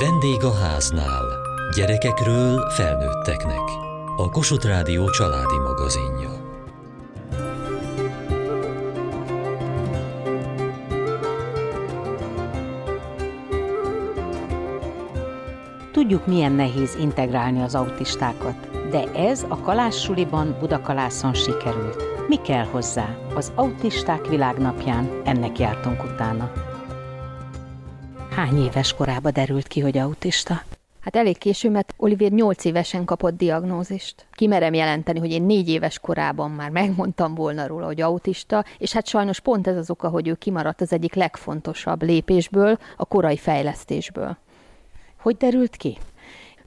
Vendég a háznál. Gyerekekről felnőtteknek. A Kossuth Rádió családi magazinja. Tudjuk, milyen nehéz integrálni az autistákat, de ez a Kalássuliban Budakalászon sikerült. Mi kell hozzá? Az autisták világnapján ennek jártunk utána. Hány éves korába derült ki, hogy autista? Hát elég késő, mert Olivier 8 évesen kapott diagnózist. Kimerem jelenteni, hogy én négy éves korában már megmondtam volna róla, hogy autista, és hát sajnos pont ez az oka, hogy ő kimaradt az egyik legfontosabb lépésből, a korai fejlesztésből. Hogy derült ki?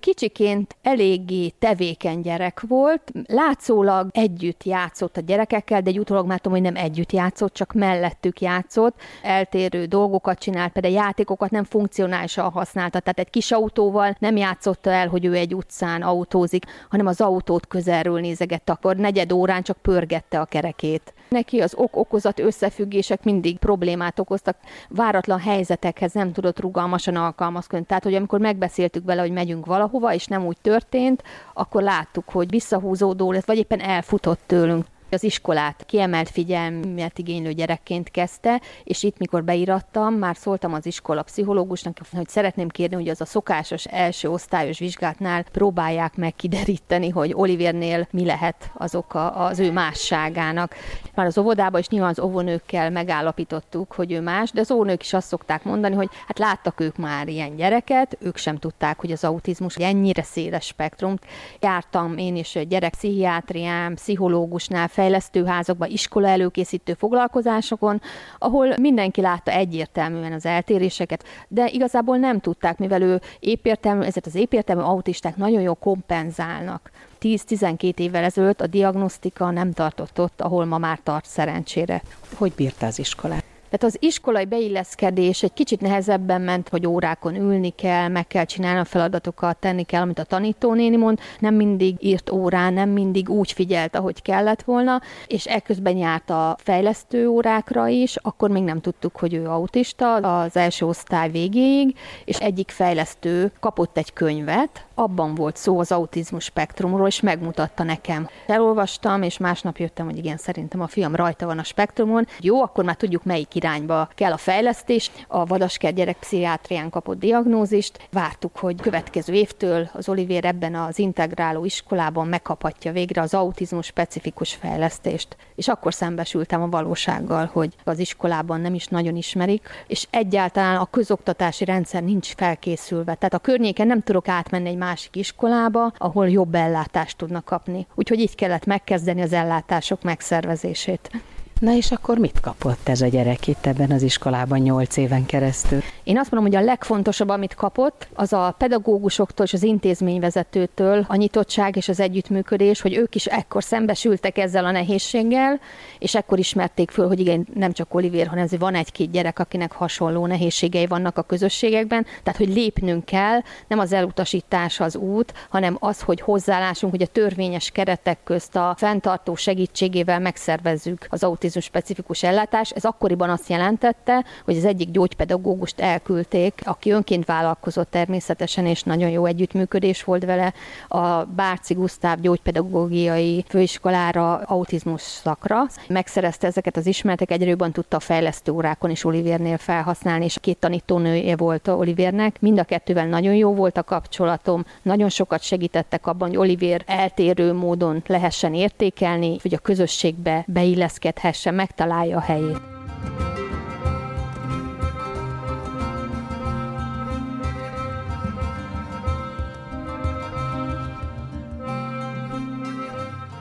Kicsiként eléggé tevékeny gyerek volt, látszólag együtt játszott a gyerekekkel, de egy utólag már tudom, hogy nem együtt játszott, csak mellettük játszott, eltérő dolgokat csinált, például játékokat nem funkcionálisan használta, tehát egy kis autóval nem játszotta el, hogy ő egy utcán autózik, hanem az autót közelről nézegette, akkor negyed órán csak pörgette a kerekét. Neki az ok-okozat összefüggések mindig problémát okoztak, váratlan helyzetekhez nem tudott rugalmasan alkalmazkodni. Tehát, hogy amikor megbeszéltük vele, hogy megyünk valahova, és nem úgy történt, akkor láttuk, hogy visszahúzódó lett, vagy éppen elfutott tőlünk az iskolát kiemelt figyelmet igénylő gyerekként kezdte, és itt, mikor beírattam, már szóltam az iskola pszichológusnak, hogy szeretném kérni, hogy az a szokásos első osztályos vizsgátnál próbálják meg kideríteni, hogy Olivérnél mi lehet az oka az ő másságának. Már az óvodában is nyilván az óvónőkkel megállapítottuk, hogy ő más, de az óvónők is azt szokták mondani, hogy hát láttak ők már ilyen gyereket, ők sem tudták, hogy az autizmus ennyire széles spektrum. Jártam én is gyerekpszichiátrián, pszichológusnál, fejlesztőházakban, iskola előkészítő foglalkozásokon, ahol mindenki látta egyértelműen az eltéréseket, de igazából nem tudták, mivel ő épértelmű, ezért az épértelmű autisták nagyon jól kompenzálnak. 10-12 évvel ezelőtt a diagnosztika nem tartott ott, ahol ma már tart szerencsére. Hogy bírta az iskolát? Tehát az iskolai beilleszkedés egy kicsit nehezebben ment, hogy órákon ülni kell, meg kell csinálni a feladatokat, tenni kell, amit a tanítónéni mond, nem mindig írt órán, nem mindig úgy figyelt, ahogy kellett volna, és ekközben járt a fejlesztő órákra is, akkor még nem tudtuk, hogy ő autista az első osztály végéig, és egyik fejlesztő kapott egy könyvet, abban volt szó az autizmus spektrumról, és megmutatta nekem. Elolvastam, és másnap jöttem, hogy igen, szerintem a fiam rajta van a spektrumon. Jó, akkor már tudjuk, melyik irányba kell a fejlesztés. A Vadasker gyerekpszichiátrián kapott diagnózist. Vártuk, hogy következő évtől az Olivier ebben az integráló iskolában megkaphatja végre az autizmus specifikus fejlesztést. És akkor szembesültem a valósággal, hogy az iskolában nem is nagyon ismerik, és egyáltalán a közoktatási rendszer nincs felkészülve. Tehát a környéken nem tudok átmenni egy másik iskolába, ahol jobb ellátást tudnak kapni. Úgyhogy így kellett megkezdeni az ellátások megszervezését. Na és akkor mit kapott ez a gyerek itt ebben az iskolában nyolc éven keresztül? Én azt mondom, hogy a legfontosabb, amit kapott, az a pedagógusoktól és az intézményvezetőtől a nyitottság és az együttműködés, hogy ők is ekkor szembesültek ezzel a nehézséggel, és ekkor ismerték föl, hogy igen, nem csak Olivier, hanem ez van egy-két gyerek, akinek hasonló nehézségei vannak a közösségekben, tehát hogy lépnünk kell, nem az elutasítás az út, hanem az, hogy hozzálássunk, hogy a törvényes keretek közt a fenntartó segítségével megszervezzük az autizmus autizmus specifikus ellátás. Ez akkoriban azt jelentette, hogy az egyik gyógypedagógust elküldték, aki önként vállalkozott természetesen, és nagyon jó együttműködés volt vele, a Bárci Gusztáv gyógypedagógiai főiskolára, autizmus szakra. Megszerezte ezeket az ismeretek, egyre jobban tudta a fejlesztő órákon is Olivérnél felhasználni, és két tanítónője volt Olivérnek. Mind a kettővel nagyon jó volt a kapcsolatom, nagyon sokat segítettek abban, hogy Olivier eltérő módon lehessen értékelni, hogy a közösségbe beilleszkedhessen keresse, megtalálja a helyét.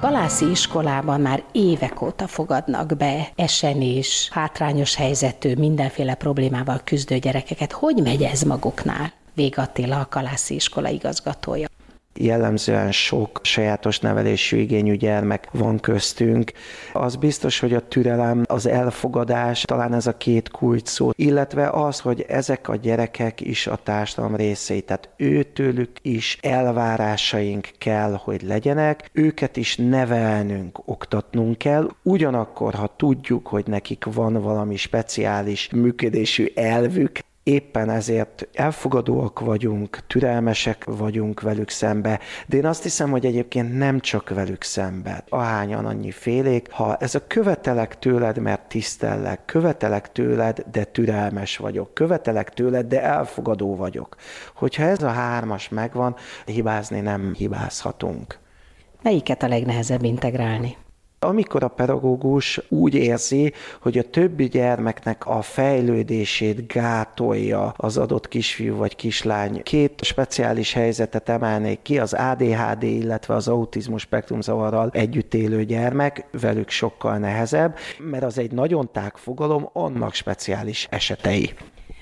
Galászi iskolában már évek óta fogadnak be esenés, hátrányos helyzetű, mindenféle problémával küzdő gyerekeket. Hogy megy ez maguknál? Vég a Kalászi iskola igazgatója jellemzően sok sajátos nevelésű igényű gyermek van köztünk. Az biztos, hogy a türelem, az elfogadás, talán ez a két kulcs szó, illetve az, hogy ezek a gyerekek is a társadalom részei, tehát őtőlük is elvárásaink kell, hogy legyenek, őket is nevelnünk, oktatnunk kell. Ugyanakkor, ha tudjuk, hogy nekik van valami speciális működésű elvük, éppen ezért elfogadóak vagyunk, türelmesek vagyunk velük szembe, de én azt hiszem, hogy egyébként nem csak velük szembe. Ahányan annyi félék, ha ez a követelek tőled, mert tisztellek, követelek tőled, de türelmes vagyok, követelek tőled, de elfogadó vagyok. Hogyha ez a hármas megvan, hibázni nem hibázhatunk. Melyiket a legnehezebb integrálni? Amikor a pedagógus úgy érzi, hogy a többi gyermeknek a fejlődését gátolja az adott kisfiú vagy kislány, két speciális helyzetet emelnék ki, az ADHD, illetve az autizmus spektrumzavarral együtt élő gyermek, velük sokkal nehezebb, mert az egy nagyon tág fogalom, annak speciális esetei.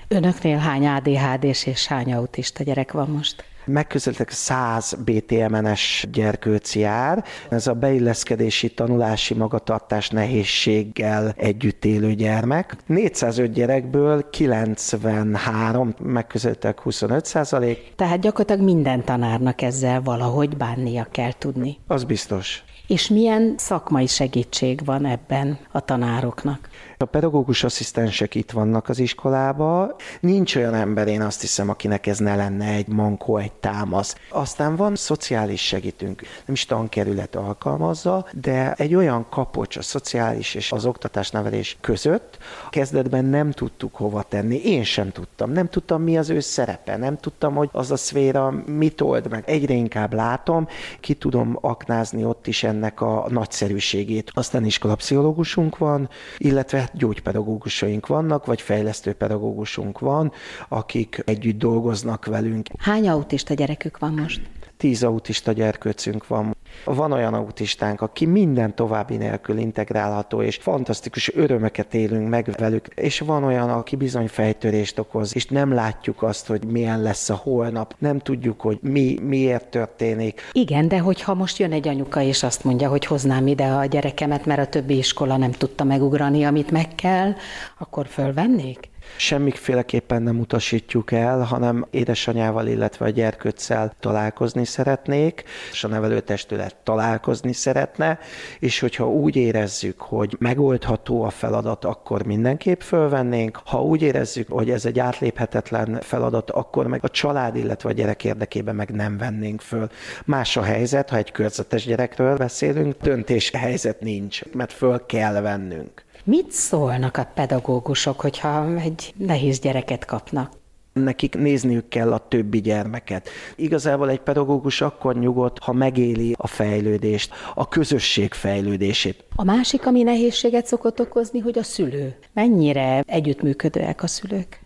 Önöknél hány ADHD-s és hány autista gyerek van most? Megközelítek 100 BTMNS gyerkőc jár. Ez a beilleszkedési, tanulási magatartás nehézséggel együtt élő gyermek. 405 gyerekből 93, megközelítek 25 százalék. Tehát gyakorlatilag minden tanárnak ezzel valahogy bánnia kell tudni. Az biztos. És milyen szakmai segítség van ebben a tanároknak? A pedagógus asszisztensek itt vannak az iskolába. Nincs olyan ember, én azt hiszem, akinek ez ne lenne egy mankó, egy támasz. Aztán van szociális segítünk, nem is tankerület alkalmazza, de egy olyan kapocs a szociális és az oktatásnevelés között, kezdetben nem tudtuk hova tenni. Én sem tudtam. Nem tudtam, mi az ő szerepe. Nem tudtam, hogy az a szféra mit old meg. Egyre inkább látom, ki tudom aknázni ott is ennek a nagyszerűségét. Aztán iskolapszichológusunk van, illetve gyógypedagógusaink vannak, vagy fejlesztő pedagógusunk van, akik együtt dolgoznak velünk. Hány autista gyerekük van most? Tíz autista gyerkőcünk van. Van olyan autistánk, aki minden további nélkül integrálható, és fantasztikus örömeket élünk meg velük, és van olyan, aki bizony fejtörést okoz, és nem látjuk azt, hogy milyen lesz a holnap, nem tudjuk, hogy mi, miért történik. Igen, de hogyha most jön egy anyuka, és azt mondja, hogy hoznám ide a gyerekemet, mert a többi iskola nem tudta megugrani, amit meg kell, akkor fölvennék? Semmiféleképpen nem utasítjuk el, hanem édesanyával, illetve a gyerkőccel találkozni szeretnék, és a nevelőtestület találkozni szeretne, és hogyha úgy érezzük, hogy megoldható a feladat, akkor mindenképp fölvennénk. Ha úgy érezzük, hogy ez egy átléphetetlen feladat, akkor meg a család, illetve a gyerek érdekében meg nem vennénk föl. Más a helyzet, ha egy körzetes gyerekről beszélünk, döntés helyzet nincs, mert föl kell vennünk. Mit szólnak a pedagógusok, hogyha egy nehéz gyereket kapnak? nekik nézniük kell a többi gyermeket. Igazából egy pedagógus akkor nyugodt, ha megéli a fejlődést, a közösség fejlődését. A másik, ami nehézséget szokott okozni, hogy a szülő. Mennyire együttműködőek a szülők?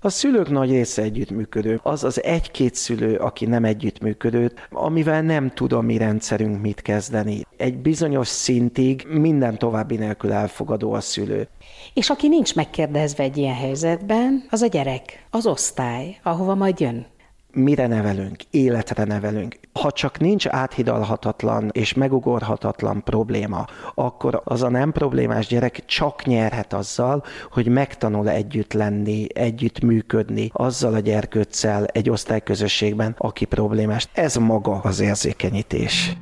A szülők nagy része együttműködő. Az az egy-két szülő, aki nem együttműködő, amivel nem tud a mi rendszerünk mit kezdeni. Egy bizonyos szintig minden további nélkül elfogadó a szülő. És aki nincs megkérdezve egy ilyen helyzetben, az a gyerek, az osztály, ahova majd jön mire nevelünk, életre nevelünk. Ha csak nincs áthidalhatatlan és megugorhatatlan probléma, akkor az a nem problémás gyerek csak nyerhet azzal, hogy megtanul együtt lenni, együtt működni azzal a gyerkőccel egy osztályközösségben, aki problémás. Ez maga az érzékenyítés.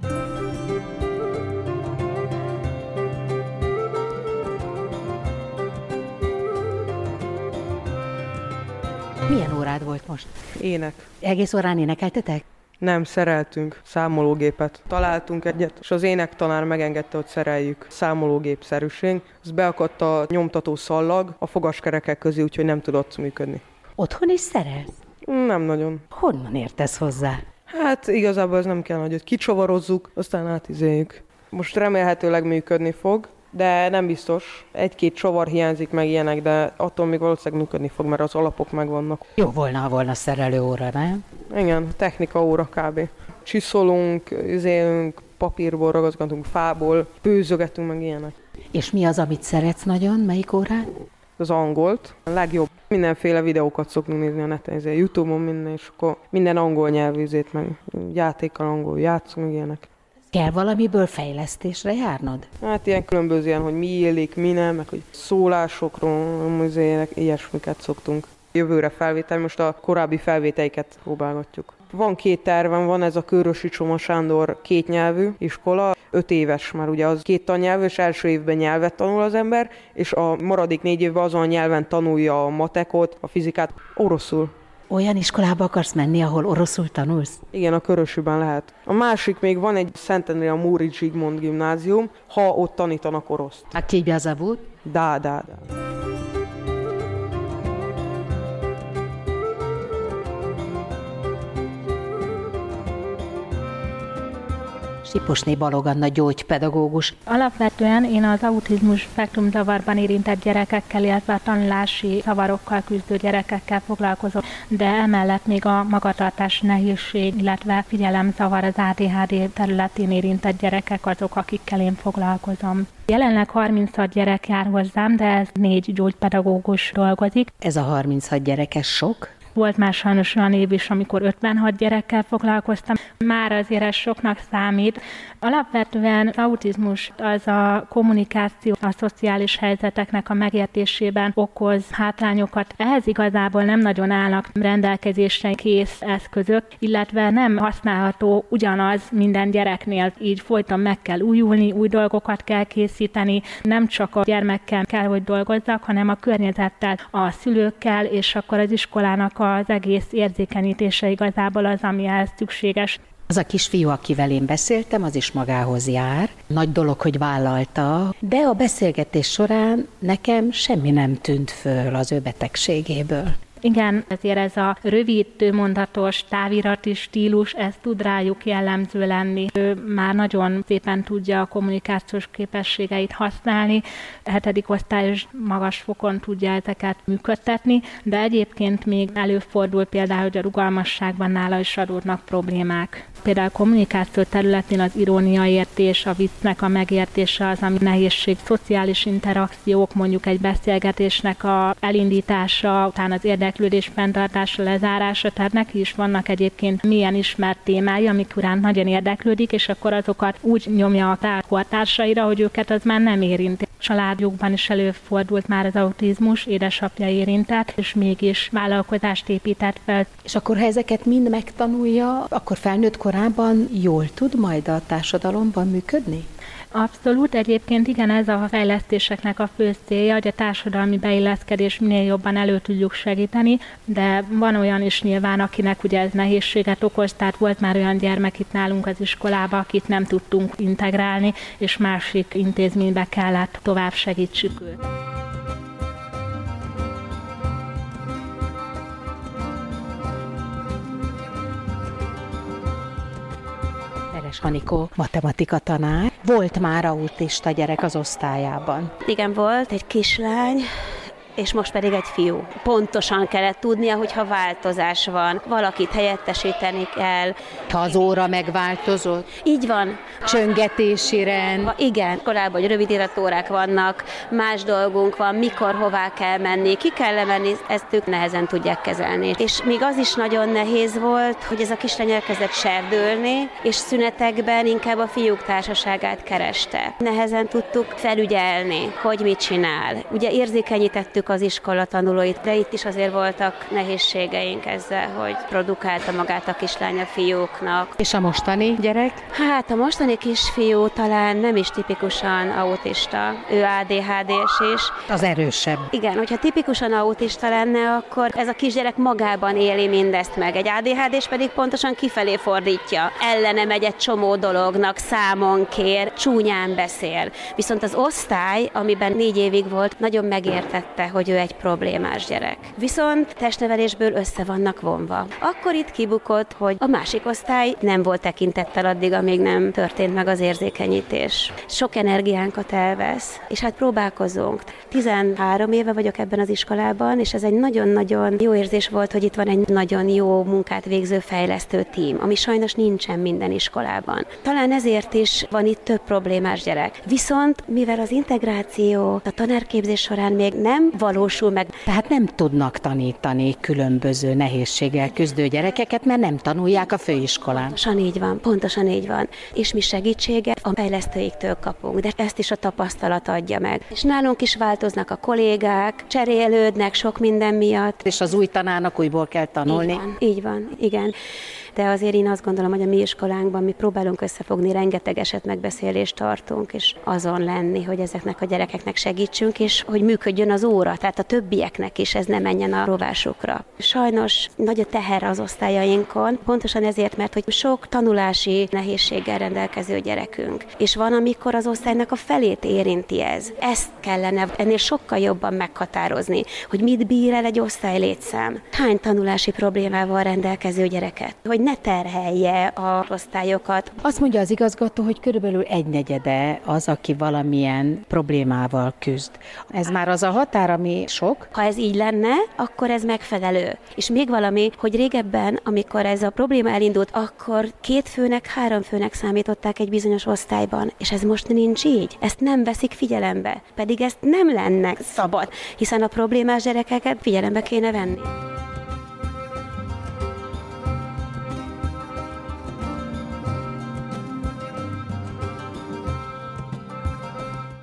Milyen órád volt most? Ének. Egész órán énekeltetek? Nem, szereltünk számológépet. Találtunk egyet, és az énektanár megengedte, hogy szereljük számológépszerűség. Az beakadt a nyomtató szallag a fogaskerekek közé, úgyhogy nem tudott működni. Otthon is szerelsz? Nem nagyon. Honnan értesz hozzá? Hát igazából ez nem kell, hogy kicsavarozzuk, aztán átizéljük. Most remélhetőleg működni fog, de nem biztos. Egy-két csavar hiányzik meg ilyenek, de attól még valószínűleg működni fog, mert az alapok megvannak. Jó volna, volna szerelő óra, nem? Igen, technika óra kb. Csiszolunk, üzélünk, papírból ragaszgatunk, fából, bőzögetünk meg ilyenek. És mi az, amit szeretsz nagyon? Melyik órán? Az angolt. A legjobb. Mindenféle videókat szoktunk nézni a neten, ezért Youtube-on minden, és akkor minden angol nyelvűzét, meg játékkal angol játszunk, ilyenek. Kell valamiből fejlesztésre járnod? Hát ilyen különböző ilyen, hogy mi élik, mi nem, meg hogy szólásokról, muzének, ilyesmiket szoktunk. Jövőre felvétel, most a korábbi felvéteiket próbálgatjuk. Van két tervem, van ez a Körösi Csoma Sándor kétnyelvű iskola, öt éves már ugye az két tannyelv, és első évben nyelvet tanul az ember, és a maradék négy évben azon a nyelven tanulja a matekot, a fizikát, oroszul. Olyan iskolába akarsz menni, ahol oroszul tanulsz? Igen, a Körösűben lehet. A másik még van egy Szentendrei a Múri Zsigmond gimnázium, ha ott tanítanak oroszt. A тебя zavut? Da, da, da. Siposné Baloganna gyógypedagógus. Alapvetően én az autizmus spektrum zavarban érintett gyerekekkel, illetve a tanulási zavarokkal küzdő gyerekekkel foglalkozom, de emellett még a magatartás nehézség, illetve figyelemzavar az ADHD területén érintett gyerekek azok, akikkel én foglalkozom. Jelenleg 36 gyerek jár hozzám, de ez négy gyógypedagógus dolgozik. Ez a 36 gyerekes sok? Volt már sajnos olyan év is, amikor 56 gyerekkel foglalkoztam. Már azért ez soknak számít. Alapvetően autizmus az a kommunikáció, a szociális helyzeteknek a megértésében okoz hátrányokat. Ehhez igazából nem nagyon állnak rendelkezésre kész eszközök, illetve nem használható ugyanaz minden gyereknél. Így folyton meg kell újulni, új dolgokat kell készíteni. Nem csak a gyermekkel kell, hogy dolgozzak, hanem a környezettel, a szülőkkel, és akkor az iskolának az egész érzékenyítése igazából az, ami ehhez szükséges. Az a kisfiú, akivel én beszéltem, az is magához jár. Nagy dolog, hogy vállalta, de a beszélgetés során nekem semmi nem tűnt föl az ő betegségéből. Igen, ezért ez a rövid, mondatos, távirati stílus, ez tud rájuk jellemző lenni. Ő már nagyon szépen tudja a kommunikációs képességeit használni, hetedik osztályos magas fokon tudja ezeket működtetni, de egyébként még előfordul például, hogy a rugalmasságban nála is adódnak problémák. Például a kommunikáció területén az irónia értés, a viccnek a megértése az, ami nehézség, szociális interakciók, mondjuk egy beszélgetésnek a elindítása, utána az érdeklődés fenntartása, lezárása, tehát neki is vannak egyébként milyen ismert témái, amik iránt nagyon érdeklődik, és akkor azokat úgy nyomja a tárkortársaira, hogy őket az már nem érinti. Családjukban is előfordult már az autizmus, édesapja érintett, és mégis vállalkozást épített fel. És akkor, ha ezeket mind megtanulja, akkor felnőtt korában jól tud majd a társadalomban működni? Abszolút, egyébként igen, ez a fejlesztéseknek a fő célja, hogy a társadalmi beilleszkedés minél jobban elő tudjuk segíteni, de van olyan is nyilván, akinek ugye ez nehézséget okoz, tehát volt már olyan gyermek itt nálunk az iskolába, akit nem tudtunk integrálni, és másik intézménybe kellett tovább segítsük őt. Veres Anikó matematika tanár. Volt már autista gyerek az osztályában. Igen, volt egy kislány, és most pedig egy fiú. Pontosan kellett tudnia, hogyha változás van, valakit helyettesíteni kell. Ha az óra megváltozott? Így van. Csöngetési rend? Igen, korábban, hogy rövid életórák vannak, más dolgunk van, mikor, hová kell menni, ki kell menni, ezt ők nehezen tudják kezelni. És még az is nagyon nehéz volt, hogy ez a kislány elkezdett serdülni, és szünetekben inkább a fiúk társaságát kereste. Nehezen tudtuk felügyelni, hogy mit csinál. Ugye érzékenyítettük az iskola tanulóit, de itt is azért voltak nehézségeink ezzel, hogy produkálta magát a kislány a fiúknak. És a mostani gyerek? Hát a mostani kisfiú talán nem is tipikusan autista, ő ADHD-s is. Az erősebb. Igen, hogyha tipikusan autista lenne, akkor ez a kisgyerek magában éli mindezt meg. Egy ADHD-s pedig pontosan kifelé fordítja. Ellene megy egy csomó dolognak, számon kér, csúnyán beszél. Viszont az osztály, amiben négy évig volt, nagyon megértette, hogy ő egy problémás gyerek. Viszont testnevelésből össze vannak vonva. Akkor itt kibukott, hogy a másik osztály nem volt tekintettel addig, amíg nem történt meg az érzékenyítés. Sok energiánkat elvesz, és hát próbálkozunk. 13 éve vagyok ebben az iskolában, és ez egy nagyon-nagyon jó érzés volt, hogy itt van egy nagyon jó munkát végző fejlesztő tím, ami sajnos nincsen minden iskolában. Talán ezért is van itt több problémás gyerek. Viszont, mivel az integráció a tanárképzés során még nem valósul meg. Tehát nem tudnak tanítani különböző nehézséggel küzdő gyerekeket, mert nem tanulják a főiskolán. Pontosan így van, pontosan így van. És mi segítséget a fejlesztőiktől kapunk, de ezt is a tapasztalat adja meg. És nálunk is változnak a kollégák, cserélődnek sok minden miatt. És az új tanárnak újból kell tanulni. Így van, így van igen. De azért én azt gondolom, hogy a mi iskolánkban mi próbálunk összefogni, rengeteg eset megbeszélést tartunk, és azon lenni, hogy ezeknek a gyerekeknek segítsünk, és hogy működjön az óra, tehát a többieknek is ez ne menjen a rovásukra. Sajnos nagy a teher az osztályainkon, pontosan ezért, mert hogy sok tanulási nehézséggel rendelkező gyerekünk, és van, amikor az osztálynak a felét érinti ez. Ezt kellene ennél sokkal jobban meghatározni, hogy mit bír el egy osztály létszám, hány tanulási problémával rendelkező gyereket, hogy ne terhelje a osztályokat. Azt mondja az igazgató, hogy körülbelül egy negyede az, aki valamilyen problémával küzd. Ez már az a határ, ami sok? Ha ez így lenne, akkor ez megfelelő. És még valami, hogy régebben, amikor ez a probléma elindult, akkor két főnek, három főnek számították egy bizonyos osztályban, és ez most nincs így. Ezt nem veszik figyelembe, pedig ezt nem lenne szabad, hiszen a problémás gyerekeket figyelembe kéne venni.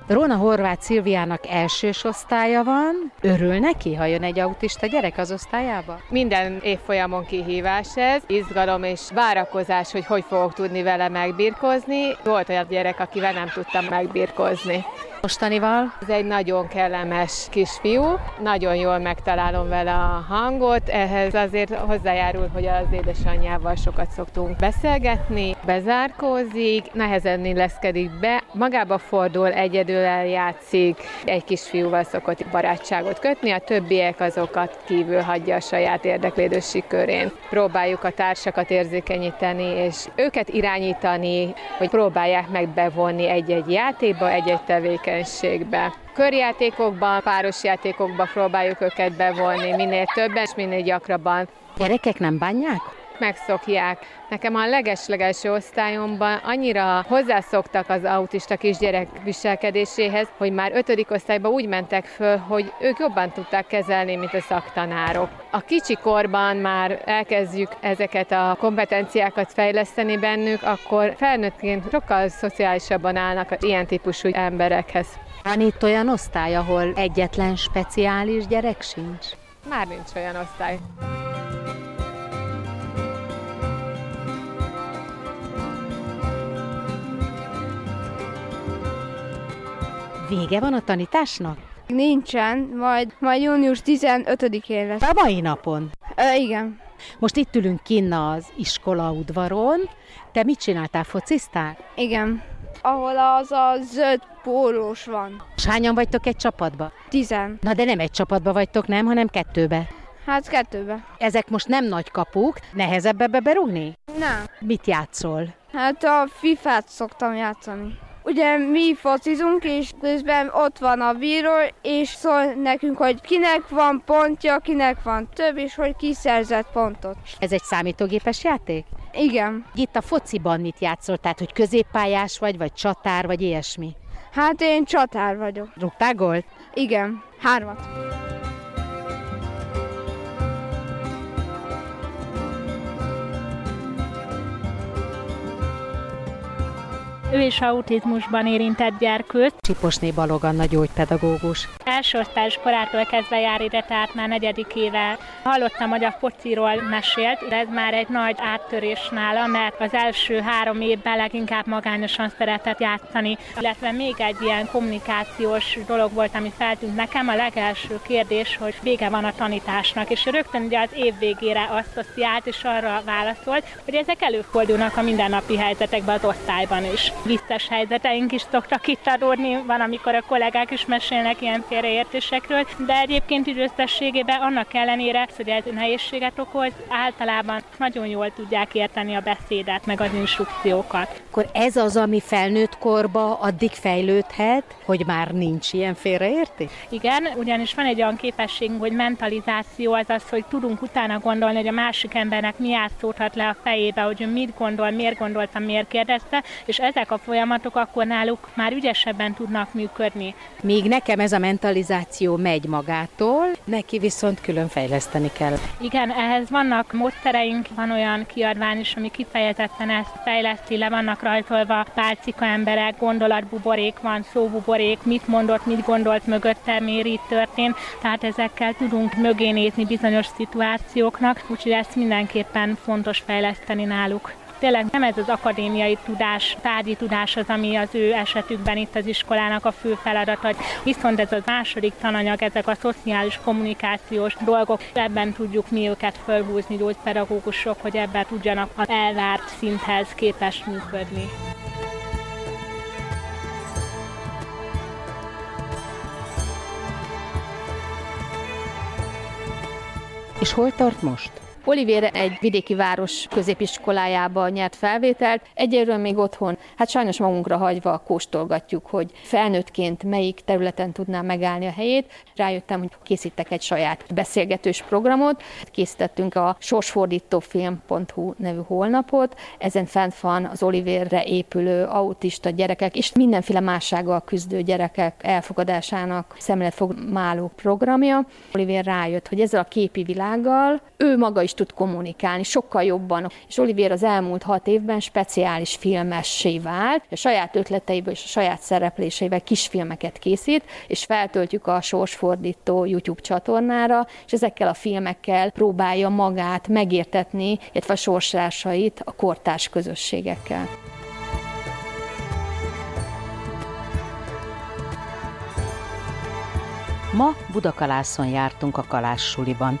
Róna Horváth Szilviának elsős osztálya van. Örül neki, ha jön egy autista gyerek az osztályába? Minden évfolyamon kihívás ez, izgalom és várakozás, hogy hogy fogok tudni vele megbirkozni. Volt olyan gyerek, akivel nem tudtam megbirkozni. Mostanival? Ez egy nagyon kellemes kisfiú, nagyon jól megtalálom vele a hangot, ehhez azért hozzájárul, hogy az édesanyjával sokat szoktunk beszélgetni, bezárkózik, nehezen illeszkedik be, magába fordul, egyedül eljátszik, egy kisfiúval szokott barátságot kötni, a többiek azokat kívül hagyja a saját érdeklődőség körén. Próbáljuk a társakat érzékenyíteni, és őket irányítani, hogy próbálják meg bevonni egy-egy játékba, egy-egy tevékenységbe. Körjátékokban, páros játékokban próbáljuk őket bevonni, minél többen és minél gyakrabban. Gyerekek nem bánják? Megszokják. Nekem a legeslegelső osztályomban annyira hozzászoktak az autista kisgyerek viselkedéséhez, hogy már ötödik osztályban úgy mentek föl, hogy ők jobban tudták kezelni, mint a szaktanárok. A kicsi korban már elkezdjük ezeket a kompetenciákat fejleszteni bennük, akkor felnőttként sokkal szociálisabban állnak az ilyen típusú emberekhez. Van itt olyan osztály, ahol egyetlen speciális gyerek sincs? Már nincs olyan osztály. Vége van a tanításnak? Nincsen, majd, majd június 15-én lesz. A mai napon? E, igen. Most itt ülünk kinn az iskola udvaron. Te mit csináltál, fociztál? Igen. Ahol az a zöld pólós van. És hányan vagytok egy csapatba? Tizen. Na de nem egy csapatba vagytok, nem, hanem kettőbe. Hát kettőbe. Ezek most nem nagy kapuk, nehezebb ebbe berúgni? Nem. Mit játszol? Hát a FIFA-t szoktam játszani. Ugye mi focizunk, és közben ott van a bíró, és szól nekünk, hogy kinek van pontja, kinek van több, és hogy ki szerzett pontot. Ez egy számítógépes játék? Igen. Itt a fociban mit játszol? Tehát, hogy középpályás vagy, vagy csatár, vagy ilyesmi? Hát én csatár vagyok. Rúgtál gólt? Igen, hármat. Ő is autizmusban érintett gyerkőt. Csiposné Balog Anna gyógypedagógus. Első osztályos korától kezdve jár ide, tehát már negyedik éve. Hallottam, hogy a fociról mesélt, de ez már egy nagy áttörés nála, mert az első három évben leginkább magányosan szeretett játszani, illetve még egy ilyen kommunikációs dolog volt, ami feltűnt nekem. A legelső kérdés, hogy vége van a tanításnak, és rögtön ugye az év végére asszociált, és arra válaszolt, hogy ezek előfordulnak a mindennapi helyzetekben az osztályban is vicces helyzeteink is szoktak itt adódni, van, amikor a kollégák is mesélnek ilyen félreértésekről, de egyébként időszességében annak ellenére, hogy ez nehézséget okoz, általában nagyon jól tudják érteni a beszédet, meg az instrukciókat. Akkor ez az, ami felnőtt korba addig fejlődhet, hogy már nincs ilyen félreértés? Igen, ugyanis van egy olyan képességünk, hogy mentalizáció az az, hogy tudunk utána gondolni, hogy a másik embernek mi átszódhat le a fejébe, hogy ő mit gondol, miért gondolta, miért kérdezte, és ezek a folyamatok akkor náluk már ügyesebben tudnak működni. Még nekem ez a mentalizáció megy magától, neki viszont külön fejleszteni kell. Igen, ehhez vannak módszereink, van olyan kiadvány is, ami kifejezetten ezt fejleszti le, vannak rajzolva pálcika emberek, gondolatbuborék van, szóbuborék, mit mondott, mit gondolt mögötte, miért így történt, tehát ezekkel tudunk mögé nézni bizonyos szituációknak, úgyhogy ezt mindenképpen fontos fejleszteni náluk tényleg nem ez az akadémiai tudás, tárgyi tudás az, ami az ő esetükben itt az iskolának a fő feladata. Viszont ez a második tananyag, ezek a szociális kommunikációs dolgok, ebben tudjuk mi őket fölhúzni gyógypedagógusok, hogy ebben tudjanak az elvárt szinthez képes működni. És hol tart most? Olivér egy vidéki város középiskolájába nyert felvételt, egyelőre még otthon, hát sajnos magunkra hagyva kóstolgatjuk, hogy felnőttként melyik területen tudná megállni a helyét. Rájöttem, hogy készítek egy saját beszélgetős programot, készítettünk a sorsfordítófilm.hu nevű holnapot, ezen fent van az Olivérre épülő autista gyerekek és mindenféle mássággal küzdő gyerekek elfogadásának szemletfogmáló programja. Olivér rájött, hogy ezzel a képi világgal ő maga is tud kommunikálni sokkal jobban. És Olivier az elmúlt hat évben speciális filmessé vált, a saját ötleteiből és a saját szerepléseivel kisfilmeket készít, és feltöltjük a Sorsfordító YouTube csatornára, és ezekkel a filmekkel próbálja magát megértetni, illetve a sorsásait a kortárs közösségekkel. Ma Budakalászon jártunk a Kalás suliban